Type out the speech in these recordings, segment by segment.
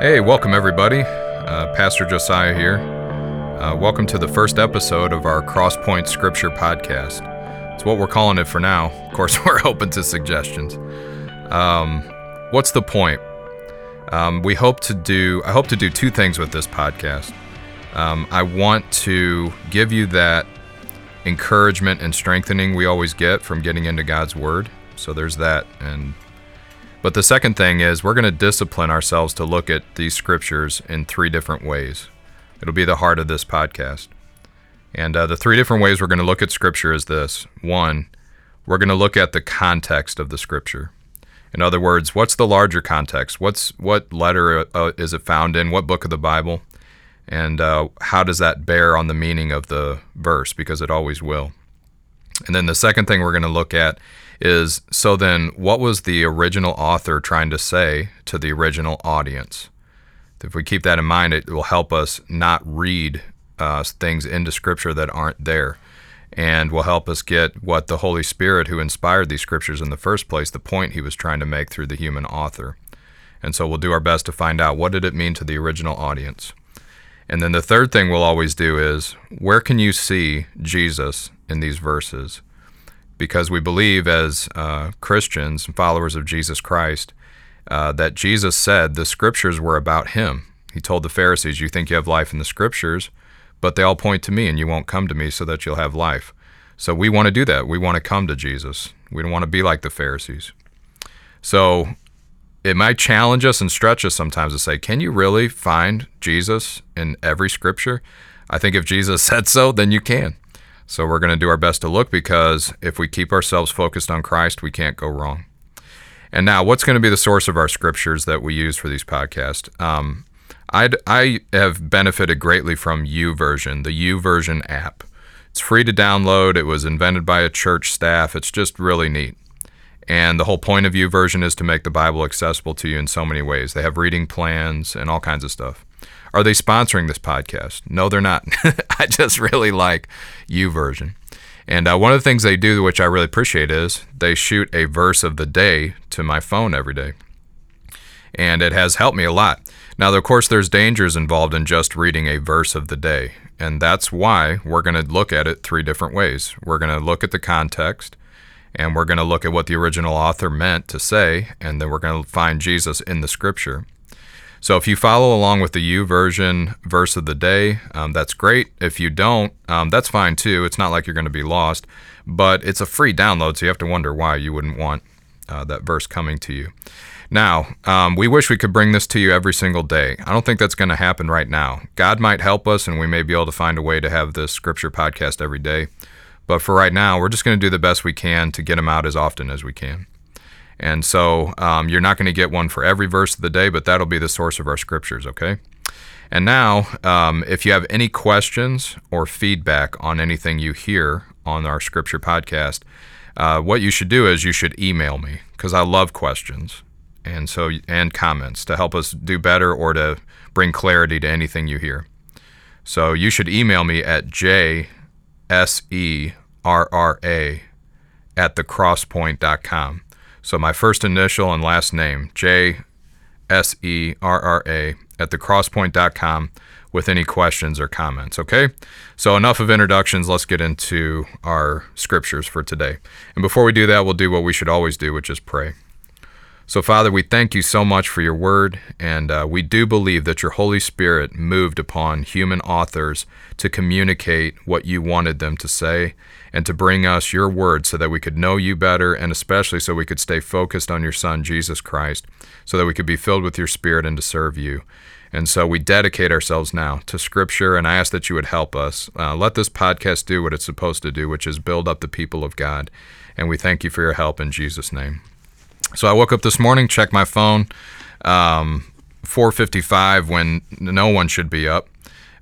Hey, welcome everybody. Uh, Pastor Josiah here. Uh, welcome to the first episode of our Crosspoint Scripture podcast. It's what we're calling it for now. Of course, we're open to suggestions. Um, what's the point? Um, we hope to do. I hope to do two things with this podcast. Um, I want to give you that encouragement and strengthening we always get from getting into God's Word. So there's that, and but the second thing is we're going to discipline ourselves to look at these scriptures in three different ways. It'll be the heart of this podcast. And uh, the three different ways we're going to look at scripture is this one, we're going to look at the context of the scripture. In other words, what's the larger context? What's what letter uh, is it found in? What book of the Bible? And uh, how does that bear on the meaning of the verse? Because it always will. And then the second thing we're going to look at is so then what was the original author trying to say to the original audience? If we keep that in mind, it will help us not read uh, things into Scripture that aren't there and will help us get what the Holy Spirit, who inspired these Scriptures in the first place, the point he was trying to make through the human author. And so we'll do our best to find out what did it mean to the original audience. And then the third thing we'll always do is where can you see Jesus in these verses? Because we believe as uh, Christians and followers of Jesus Christ uh, that Jesus said the scriptures were about him. He told the Pharisees, You think you have life in the scriptures, but they all point to me, and you won't come to me so that you'll have life. So we want to do that. We want to come to Jesus. We don't want to be like the Pharisees. So it might challenge us and stretch us sometimes to say, Can you really find Jesus in every scripture? I think if Jesus said so, then you can. So we're going to do our best to look because if we keep ourselves focused on Christ, we can't go wrong. And now, what's going to be the source of our scriptures that we use for these podcasts? Um, I'd, I have benefited greatly from YouVersion, the YouVersion app. It's free to download. It was invented by a church staff. It's just really neat. And the whole point of YouVersion is to make the Bible accessible to you in so many ways. They have reading plans and all kinds of stuff. Are they sponsoring this podcast? No, they're not. I just really like YouVersion. And uh, one of the things they do, which I really appreciate, is they shoot a verse of the day to my phone every day. And it has helped me a lot. Now, of course, there's dangers involved in just reading a verse of the day. And that's why we're going to look at it three different ways. We're going to look at the context, and we're going to look at what the original author meant to say, and then we're going to find Jesus in the scripture. So if you follow along with the U YouVersion verse of the day, um, that's great. If you don't, um, that's fine too. It's not like you're going to be lost, but it's a free download, so you have to wonder why you wouldn't want uh, that verse coming to you. Now, um, we wish we could bring this to you every single day. I don't think that's going to happen right now. God might help us, and we may be able to find a way to have this scripture podcast every day. But for right now, we're just going to do the best we can to get them out as often as we can. And so um, you're not going to get one for every verse of the day, but that'll be the source of our scriptures, okay? And now, um, if you have any questions or feedback on anything you hear on our scripture podcast, uh, what you should do is you should email me because I love questions and so and comments to help us do better or to bring clarity to anything you hear. So you should email me at jserra at thecrosspoint.com. So my first initial and last name, J S E R R A, at thecrosspoint.com with any questions or comments. Okay? So, enough of introductions. Let's get into our scriptures for today. And before we do that, we'll do what we should always do, which is pray. So, Father, we thank you so much for your word, and uh, we do believe that your Holy Spirit moved upon human authors to communicate what you wanted them to say and to bring us your word so that we could know you better, and especially so we could stay focused on your Son, Jesus Christ, so that we could be filled with your Spirit and to serve you. And so we dedicate ourselves now to Scripture, and I ask that you would help us. Uh, let this podcast do what it's supposed to do, which is build up the people of God. And we thank you for your help in Jesus' name. So I woke up this morning, checked my phone, um, 4:55 when no one should be up.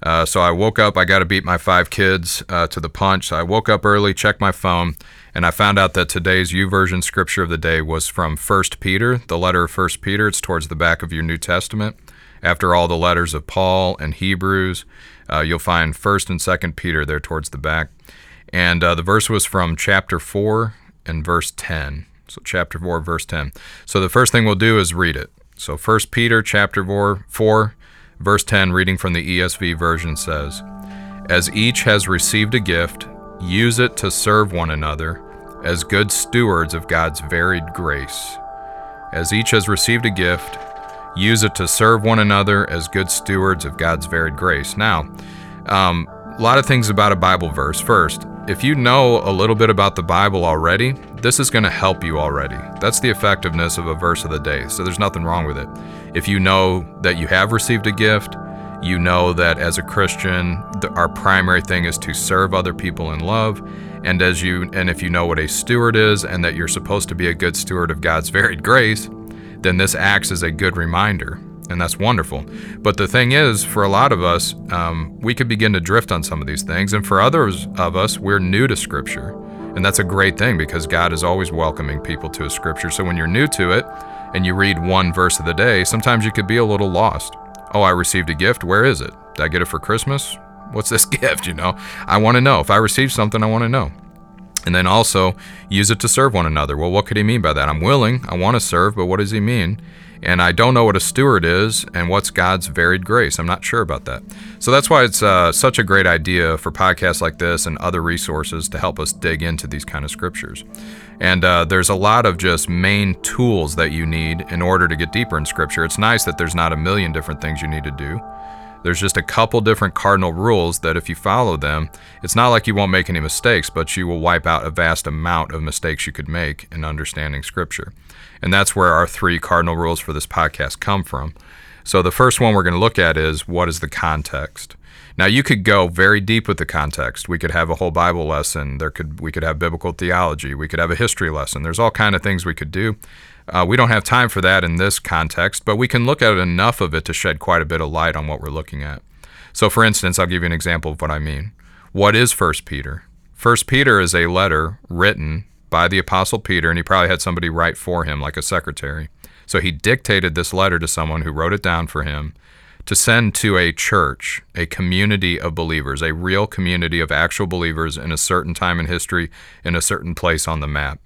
Uh, so I woke up. I got to beat my five kids uh, to the punch. So I woke up early, checked my phone, and I found out that today's YouVersion scripture of the day was from First Peter, the letter of First Peter. It's towards the back of your New Testament. After all the letters of Paul and Hebrews, uh, you'll find First and Second Peter there towards the back. And uh, the verse was from chapter four and verse ten. So, chapter 4, verse 10. So, the first thing we'll do is read it. So 1 Peter chapter 4, 4 verse 10 reading from the ESV version says, "As each has received a gift, use it to serve one another as good stewards of God's varied grace. As each has received a gift, use it to serve one another as good stewards of God's varied grace." Now, um, a lot of things about a Bible verse. First, if you know a little bit about the Bible already, this is going to help you already. That's the effectiveness of a verse of the day. So there's nothing wrong with it. If you know that you have received a gift, you know that as a Christian, our primary thing is to serve other people in love. And as you and if you know what a steward is and that you're supposed to be a good steward of God's varied grace, then this acts as a good reminder and that's wonderful. But the thing is, for a lot of us, um, we could begin to drift on some of these things, and for others of us, we're new to Scripture, and that's a great thing because God is always welcoming people to a Scripture. So when you're new to it, and you read one verse of the day, sometimes you could be a little lost. Oh, I received a gift. Where is it? Did I get it for Christmas? What's this gift? You know, I want to know. If I received something, I want to know. And then also use it to serve one another. Well, what could he mean by that? I'm willing, I want to serve, but what does he mean? And I don't know what a steward is and what's God's varied grace. I'm not sure about that. So that's why it's uh, such a great idea for podcasts like this and other resources to help us dig into these kind of scriptures. And uh, there's a lot of just main tools that you need in order to get deeper in scripture. It's nice that there's not a million different things you need to do. There's just a couple different cardinal rules that if you follow them, it's not like you won't make any mistakes, but you will wipe out a vast amount of mistakes you could make in understanding Scripture. And that's where our three cardinal rules for this podcast come from. So the first one we're going to look at is what is the context? Now you could go very deep with the context. We could have a whole Bible lesson. There could we could have biblical theology. We could have a history lesson. There's all kind of things we could do. Uh, we don't have time for that in this context, but we can look at enough of it to shed quite a bit of light on what we're looking at. So, for instance, I'll give you an example of what I mean. What is First Peter? First Peter is a letter written by the Apostle Peter, and he probably had somebody write for him, like a secretary. So he dictated this letter to someone who wrote it down for him to send to a church, a community of believers, a real community of actual believers in a certain time in history, in a certain place on the map.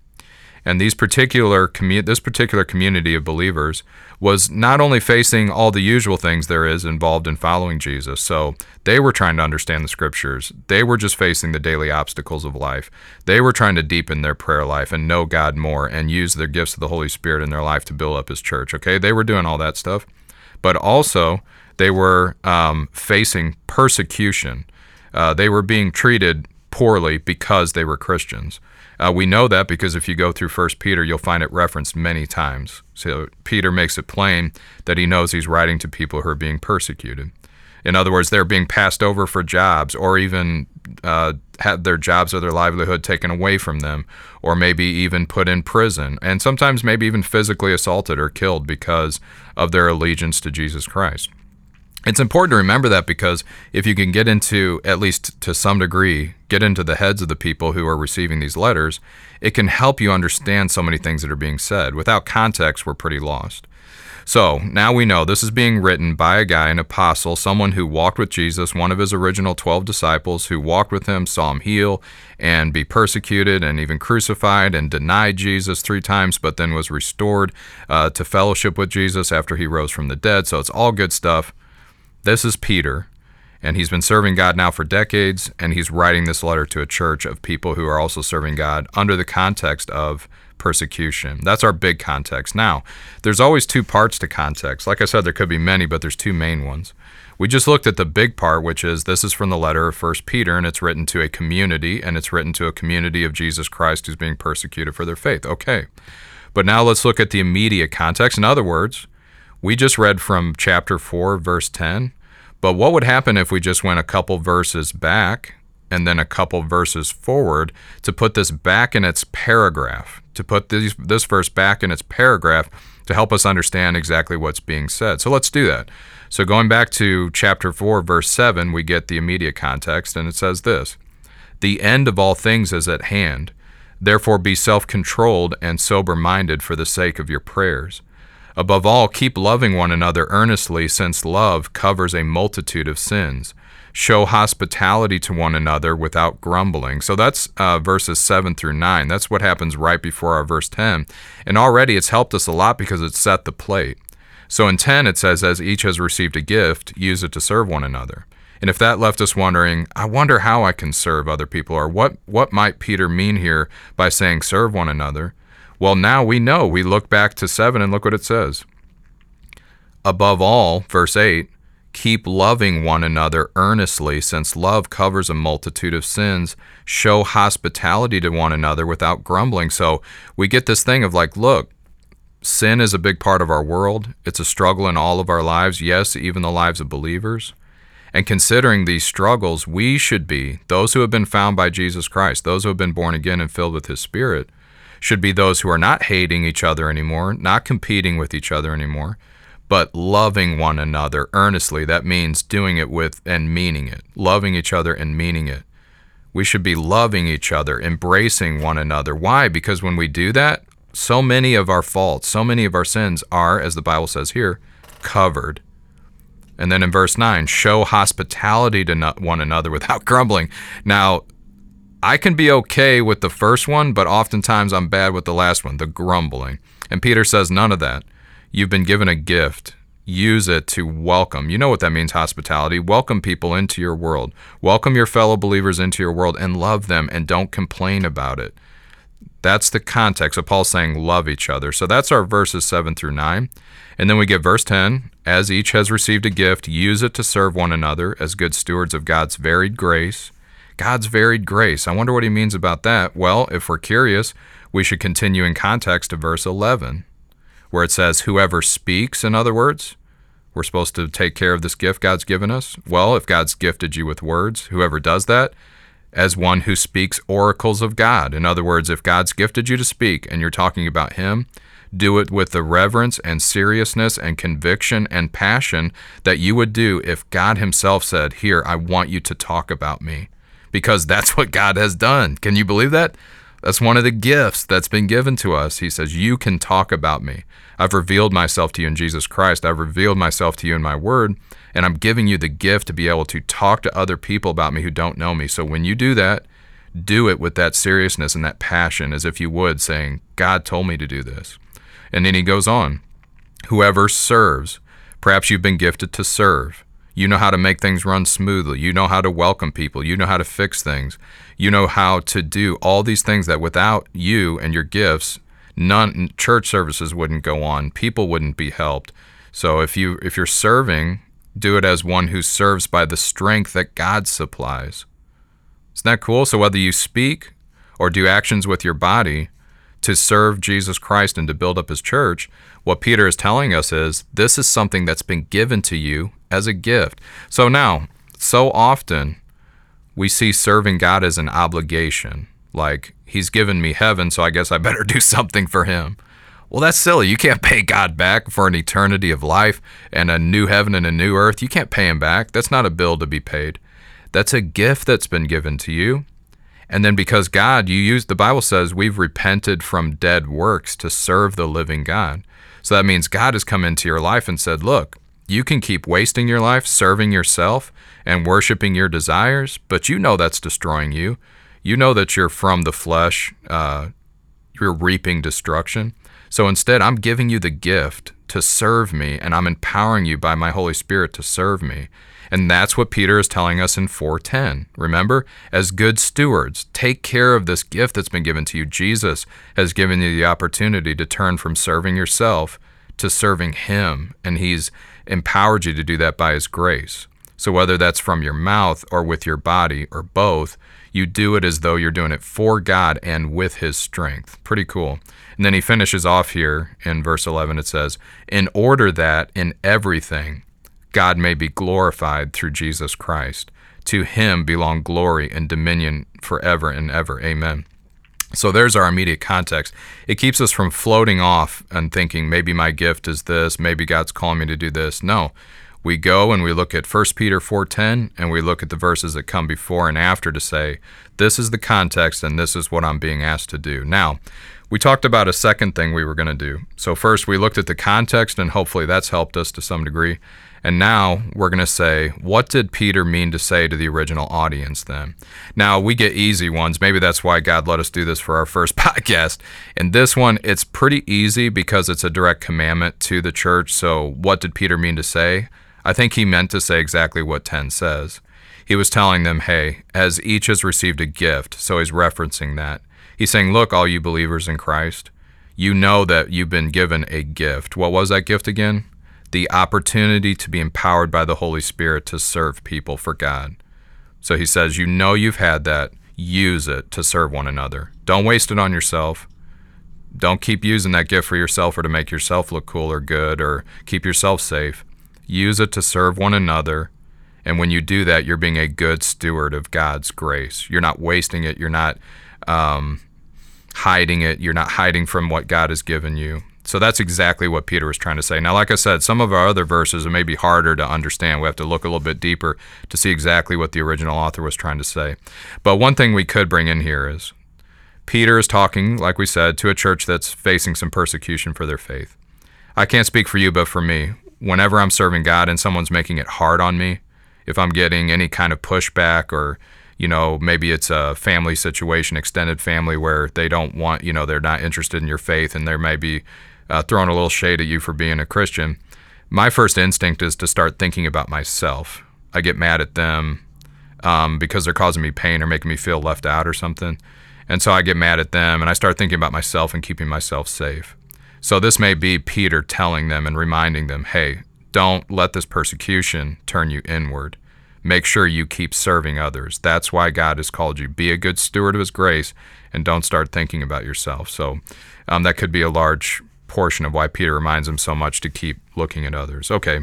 And these particular commu- this particular community of believers was not only facing all the usual things there is involved in following Jesus. So they were trying to understand the scriptures. They were just facing the daily obstacles of life. They were trying to deepen their prayer life and know God more and use their gifts of the Holy Spirit in their life to build up his church. Okay? They were doing all that stuff. But also they were um, facing persecution. Uh, they were being treated poorly because they were Christians. Uh, we know that because if you go through First Peter, you'll find it referenced many times. So Peter makes it plain that he knows he's writing to people who are being persecuted. In other words, they're being passed over for jobs, or even uh, had their jobs or their livelihood taken away from them, or maybe even put in prison, and sometimes maybe even physically assaulted or killed because of their allegiance to Jesus Christ. It's important to remember that because if you can get into, at least to some degree, get into the heads of the people who are receiving these letters, it can help you understand so many things that are being said. Without context, we're pretty lost. So now we know this is being written by a guy, an apostle, someone who walked with Jesus, one of his original 12 disciples, who walked with him, saw him heal and be persecuted and even crucified and denied Jesus three times, but then was restored uh, to fellowship with Jesus after he rose from the dead. So it's all good stuff. This is Peter, and he's been serving God now for decades, and he's writing this letter to a church of people who are also serving God under the context of persecution. That's our big context. Now, there's always two parts to context. Like I said, there could be many, but there's two main ones. We just looked at the big part, which is this is from the letter of First Peter, and it's written to a community, and it's written to a community of Jesus Christ who's being persecuted for their faith. Okay. But now let's look at the immediate context. In other words, we just read from chapter 4, verse 10. But what would happen if we just went a couple verses back and then a couple verses forward to put this back in its paragraph, to put these, this verse back in its paragraph to help us understand exactly what's being said? So let's do that. So going back to chapter 4, verse 7, we get the immediate context, and it says this The end of all things is at hand. Therefore, be self controlled and sober minded for the sake of your prayers. Above all, keep loving one another earnestly, since love covers a multitude of sins. Show hospitality to one another without grumbling. So that's uh, verses 7 through 9. That's what happens right before our verse 10. And already it's helped us a lot because it set the plate. So in 10, it says, As each has received a gift, use it to serve one another. And if that left us wondering, I wonder how I can serve other people, or what, what might Peter mean here by saying serve one another? Well, now we know. We look back to 7 and look what it says. Above all, verse 8, keep loving one another earnestly, since love covers a multitude of sins. Show hospitality to one another without grumbling. So we get this thing of like, look, sin is a big part of our world. It's a struggle in all of our lives, yes, even the lives of believers. And considering these struggles, we should be, those who have been found by Jesus Christ, those who have been born again and filled with His Spirit, should be those who are not hating each other anymore, not competing with each other anymore, but loving one another earnestly. That means doing it with and meaning it, loving each other and meaning it. We should be loving each other, embracing one another. Why? Because when we do that, so many of our faults, so many of our sins are, as the Bible says here, covered. And then in verse 9, show hospitality to one another without grumbling. Now, I can be okay with the first one, but oftentimes I'm bad with the last one, the grumbling. And Peter says none of that. You've been given a gift. Use it to welcome. You know what that means, hospitality. Welcome people into your world. Welcome your fellow believers into your world and love them and don't complain about it. That's the context of Paul saying love each other. So that's our verses 7 through 9. And then we get verse 10 As each has received a gift, use it to serve one another as good stewards of God's varied grace. God's varied grace. I wonder what he means about that. Well, if we're curious, we should continue in context to verse 11, where it says, Whoever speaks, in other words, we're supposed to take care of this gift God's given us. Well, if God's gifted you with words, whoever does that, as one who speaks oracles of God. In other words, if God's gifted you to speak and you're talking about Him, do it with the reverence and seriousness and conviction and passion that you would do if God Himself said, Here, I want you to talk about me. Because that's what God has done. Can you believe that? That's one of the gifts that's been given to us. He says, You can talk about me. I've revealed myself to you in Jesus Christ. I've revealed myself to you in my word and I'm giving you the gift to be able to talk to other people about me who don't know me. So when you do that, do it with that seriousness and that passion as if you would, saying, God told me to do this. And then he goes on Whoever serves, perhaps you've been gifted to serve. You know how to make things run smoothly. You know how to welcome people. You know how to fix things. You know how to do all these things that without you and your gifts, none church services wouldn't go on. People wouldn't be helped. So if you if you're serving do it as one who serves by the strength that God supplies. Isn't that cool? So, whether you speak or do actions with your body to serve Jesus Christ and to build up his church, what Peter is telling us is this is something that's been given to you as a gift. So, now, so often we see serving God as an obligation, like he's given me heaven, so I guess I better do something for him. Well, that's silly. You can't pay God back for an eternity of life and a new heaven and a new earth. You can't pay him back. That's not a bill to be paid. That's a gift that's been given to you. And then because God, you use the Bible says we've repented from dead works to serve the living God. So that means God has come into your life and said, look, you can keep wasting your life serving yourself and worshiping your desires, but you know that's destroying you. You know that you're from the flesh, uh, you're reaping destruction. So instead, I'm giving you the gift to serve me, and I'm empowering you by my Holy Spirit to serve me. And that's what Peter is telling us in 410. Remember, as good stewards, take care of this gift that's been given to you. Jesus has given you the opportunity to turn from serving yourself to serving Him, and He's empowered you to do that by His grace. So, whether that's from your mouth or with your body or both, you do it as though you're doing it for God and with His strength. Pretty cool. And then he finishes off here in verse 11. It says, In order that in everything God may be glorified through Jesus Christ. To him belong glory and dominion forever and ever. Amen. So there's our immediate context. It keeps us from floating off and thinking, maybe my gift is this, maybe God's calling me to do this. No. We go and we look at 1 Peter 4:10 and we look at the verses that come before and after to say, this is the context and this is what I'm being asked to do. Now, we talked about a second thing we were going to do. So, first, we looked at the context, and hopefully that's helped us to some degree. And now we're going to say, what did Peter mean to say to the original audience then? Now we get easy ones. Maybe that's why God let us do this for our first podcast. In this one, it's pretty easy because it's a direct commandment to the church. So, what did Peter mean to say? I think he meant to say exactly what 10 says. He was telling them, hey, as each has received a gift, so he's referencing that. He's saying, look, all you believers in Christ, you know that you've been given a gift. What was that gift again? The opportunity to be empowered by the Holy Spirit to serve people for God. So he says, You know you've had that. Use it to serve one another. Don't waste it on yourself. Don't keep using that gift for yourself or to make yourself look cool or good or keep yourself safe. Use it to serve one another. And when you do that, you're being a good steward of God's grace. You're not wasting it. You're not um, hiding it. You're not hiding from what God has given you. So that's exactly what Peter was trying to say. Now, like I said, some of our other verses are maybe harder to understand. We have to look a little bit deeper to see exactly what the original author was trying to say. But one thing we could bring in here is Peter is talking, like we said, to a church that's facing some persecution for their faith. I can't speak for you, but for me, whenever I'm serving God and someone's making it hard on me, if I'm getting any kind of pushback or you know, maybe it's a family situation, extended family, where they don't want, you know, they're not interested in your faith and there may be uh, throwing a little shade at you for being a Christian. My first instinct is to start thinking about myself. I get mad at them um, because they're causing me pain or making me feel left out or something. And so I get mad at them and I start thinking about myself and keeping myself safe. So this may be Peter telling them and reminding them, hey, don't let this persecution turn you inward make sure you keep serving others. That's why God has called you. Be a good steward of His grace and don't start thinking about yourself. So um, that could be a large portion of why Peter reminds him so much to keep looking at others. Okay,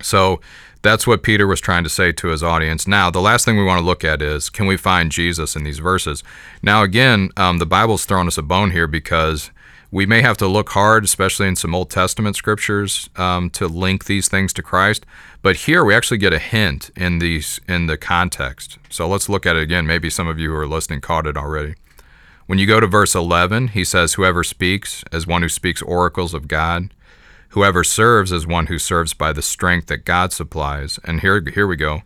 so that's what Peter was trying to say to his audience. Now, the last thing we want to look at is can we find Jesus in these verses? Now, again, um, the Bible's throwing us a bone here because we may have to look hard, especially in some Old Testament scriptures, um, to link these things to Christ. But here we actually get a hint in these in the context. So let's look at it again. Maybe some of you who are listening caught it already. When you go to verse 11, he says, Whoever speaks as one who speaks oracles of God, whoever serves as one who serves by the strength that God supplies. And here, here we go.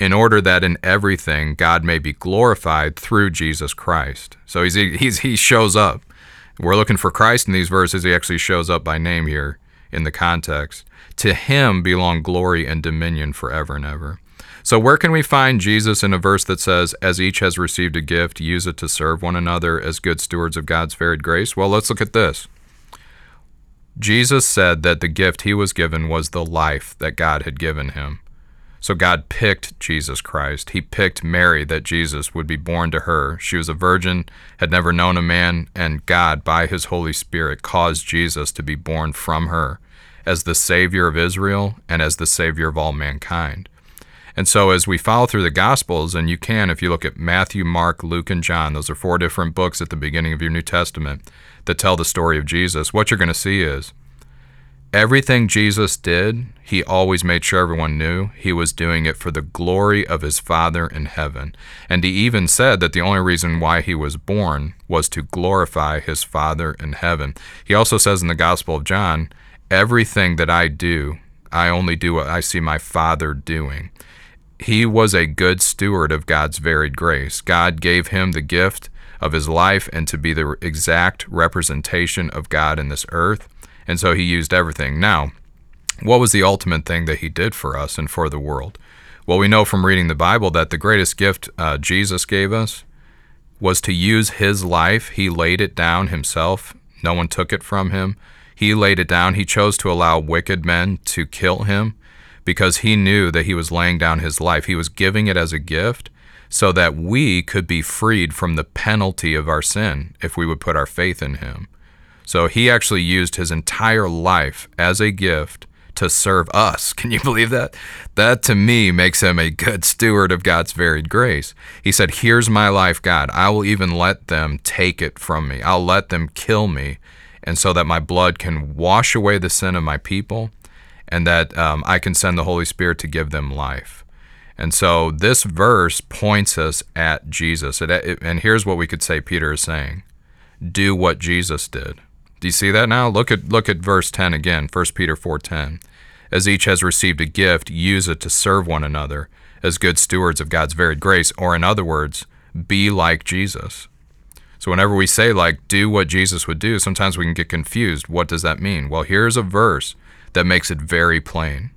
In order that in everything God may be glorified through Jesus Christ. So he's, he's, he shows up. We're looking for Christ in these verses. He actually shows up by name here in the context. To him belong glory and dominion forever and ever. So, where can we find Jesus in a verse that says, As each has received a gift, use it to serve one another as good stewards of God's varied grace? Well, let's look at this. Jesus said that the gift he was given was the life that God had given him. So God picked Jesus Christ. He picked Mary that Jesus would be born to her. She was a virgin, had never known a man, and God, by his Holy Spirit, caused Jesus to be born from her as the Savior of Israel and as the Savior of all mankind. And so, as we follow through the Gospels, and you can, if you look at Matthew, Mark, Luke, and John, those are four different books at the beginning of your New Testament that tell the story of Jesus, what you're going to see is Everything Jesus did, he always made sure everyone knew he was doing it for the glory of his Father in heaven. And he even said that the only reason why he was born was to glorify his Father in heaven. He also says in the Gospel of John, Everything that I do, I only do what I see my Father doing. He was a good steward of God's varied grace. God gave him the gift of his life and to be the exact representation of God in this earth. And so he used everything. Now, what was the ultimate thing that he did for us and for the world? Well, we know from reading the Bible that the greatest gift uh, Jesus gave us was to use his life. He laid it down himself, no one took it from him. He laid it down. He chose to allow wicked men to kill him because he knew that he was laying down his life. He was giving it as a gift so that we could be freed from the penalty of our sin if we would put our faith in him. So he actually used his entire life as a gift to serve us. Can you believe that? That to me makes him a good steward of God's varied grace. He said, Here's my life, God. I will even let them take it from me. I'll let them kill me, and so that my blood can wash away the sin of my people, and that um, I can send the Holy Spirit to give them life. And so this verse points us at Jesus. It, it, and here's what we could say Peter is saying do what Jesus did. Do you see that now? Look at look at verse 10 again, 1 Peter 4:10. As each has received a gift, use it to serve one another as good stewards of God's varied grace, or in other words, be like Jesus. So whenever we say like do what Jesus would do, sometimes we can get confused. What does that mean? Well, here's a verse that makes it very plain.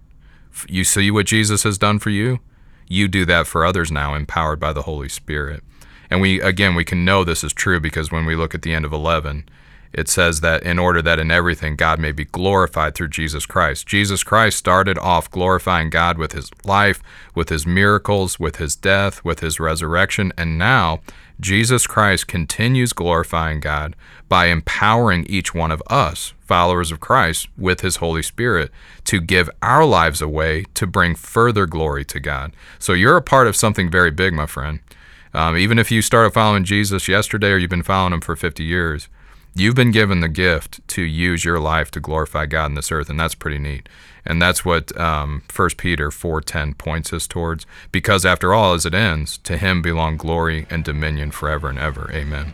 You see what Jesus has done for you? You do that for others now empowered by the Holy Spirit. And we again we can know this is true because when we look at the end of 11, it says that in order that in everything God may be glorified through Jesus Christ. Jesus Christ started off glorifying God with his life, with his miracles, with his death, with his resurrection, and now Jesus Christ continues glorifying God by empowering each one of us, followers of Christ, with his Holy Spirit to give our lives away to bring further glory to God. So you're a part of something very big, my friend. Um, even if you started following Jesus yesterday or you've been following him for 50 years, You've been given the gift to use your life to glorify God in this earth, and that's pretty neat. And that's what um, 1 Peter 4.10 points us towards. Because after all, as it ends, to him belong glory and dominion forever and ever. Amen.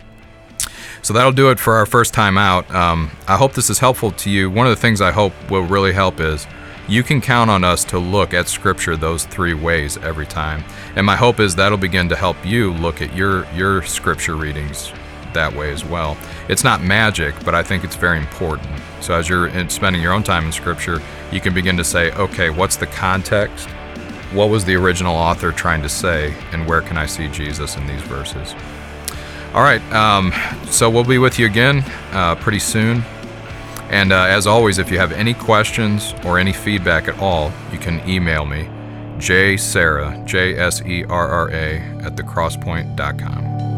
So that'll do it for our first time out. Um, I hope this is helpful to you. One of the things I hope will really help is you can count on us to look at Scripture those three ways every time. And my hope is that'll begin to help you look at your, your Scripture readings that way as well. It's not magic, but I think it's very important. So as you're spending your own time in Scripture, you can begin to say, okay, what's the context? What was the original author trying to say? And where can I see Jesus in these verses? All right, um, so we'll be with you again uh, pretty soon. And uh, as always, if you have any questions or any feedback at all, you can email me, J Serra, J S E R R A, at thecrosspoint.com.